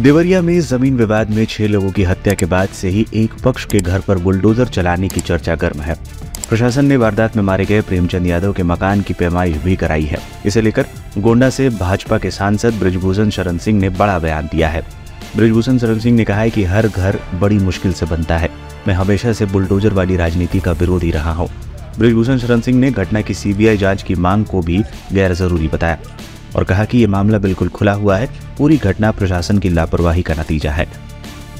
देवरिया में ज़मीन विवाद में छह लोगों की हत्या के बाद से ही एक पक्ष के घर पर बुलडोजर चलाने की चर्चा गर्म है। प्रशासन ने वारदात में मारे गए प्रेमचंद यादव के मकान की पैमाइश भी कराई है। इसे लेकर गोंडा से भाजपा के सांसद ब्रजभूषण शरण सिंह ने बड़ा बयान दिया है। ब्रजभूषण शरण सिंह ने कहा है कि हर घर बड़ी मुश्किल से बनता है। मैं हमेशा से बुलडोजर वाली राजनीति का विरोधी रहा हूँ। ब्रजभूषण शरण सिंह ने घटना की सीबीआई जाँच की मांग को भी गैर ज़रूरी बताया। और कहा कि ये मामला बिल्कुल खुला हुआ है। पूरी घटना प्रशासन की लापरवाही का नतीजा है।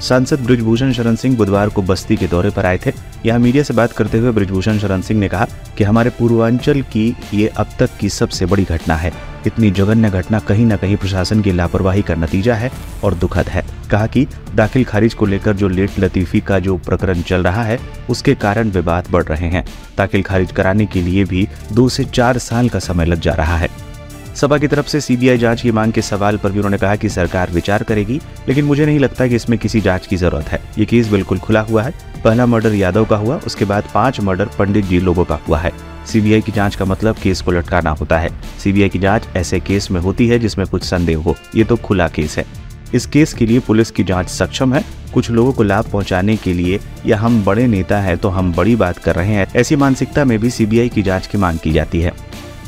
सांसद ब्रिजभूषण शरण सिंह बुधवार को बस्ती के दौरे पर आए थे। यहाँ मीडिया से बात करते हुए ब्रिजभूषण शरण सिंह ने कहा कि हमारे पूर्वांचल की ये अब तक की सबसे बड़ी घटना है। इतनी जघन्य घटना कहीं न कहीं प्रशासन की लापरवाही का नतीजा है और दुखद है। कहा कि दाखिल खारिज को लेकर जो लेट लतीफी का जो प्रकरण चल रहा है, उसके कारण विवाद बढ़ रहे हैं। दाखिल खारिज कराने के लिए भी दो से चार साल का समय लग जा रहा है। सभा की तरफ़ से सीबीआई जाँच की मांग के सवाल पर भी उन्होंने कहा कि सरकार विचार करेगी, लेकिन मुझे नहीं लगता कि इसमें किसी जाँच की ज़रूरत है। ये केस बिल्कुल खुला हुआ है। पहला मर्डर यादव का हुआ, उसके बाद पाँच मर्डर पंडित जी लोगों का हुआ है। सीबीआई की जाँच का मतलब केस को लटकाना होता है। सीबीआई की जाँच ऐसे केस में होती है जिसमें कुछ संदेह हो। ये तो खुला केस है। इस केस के लिए पुलिस की जाँच सक्षम है। कुछ लोगों को लाभ पहुँचाने के लिए, या हम बड़े नेता हैं तो हम बड़ी बात कर रहे हैं। ऐसी मानसिकता में भी सीबीआई की जाँच की मांग की जाती है।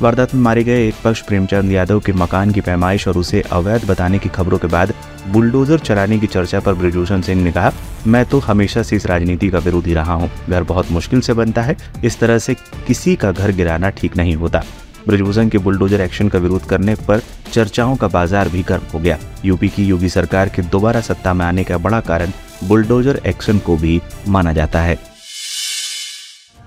वारदात में मारे गए एक पक्ष प्रेमचंद यादव के मकान की पैमाइश और उसे अवैध बताने की खबरों के बाद बुलडोजर चलाने की चर्चा पर ब्रिजभूषण सिंह ने कहा, मैं तो हमेशा से इस राजनीति का विरोधी रहा हूँ। घर बहुत मुश्किल से बनता है। इस तरह से किसी का घर गिराना ठीक नहीं होता। ब्रिजभूषण के बुलडोजर एक्शन का विरोध करने पर चर्चाओं का बाज़ार भी गर्म हो गया। यूपी की योगी सरकार के दोबारा सत्ता में आने का बड़ा कारण बुलडोजर एक्शन को भी माना जाता है।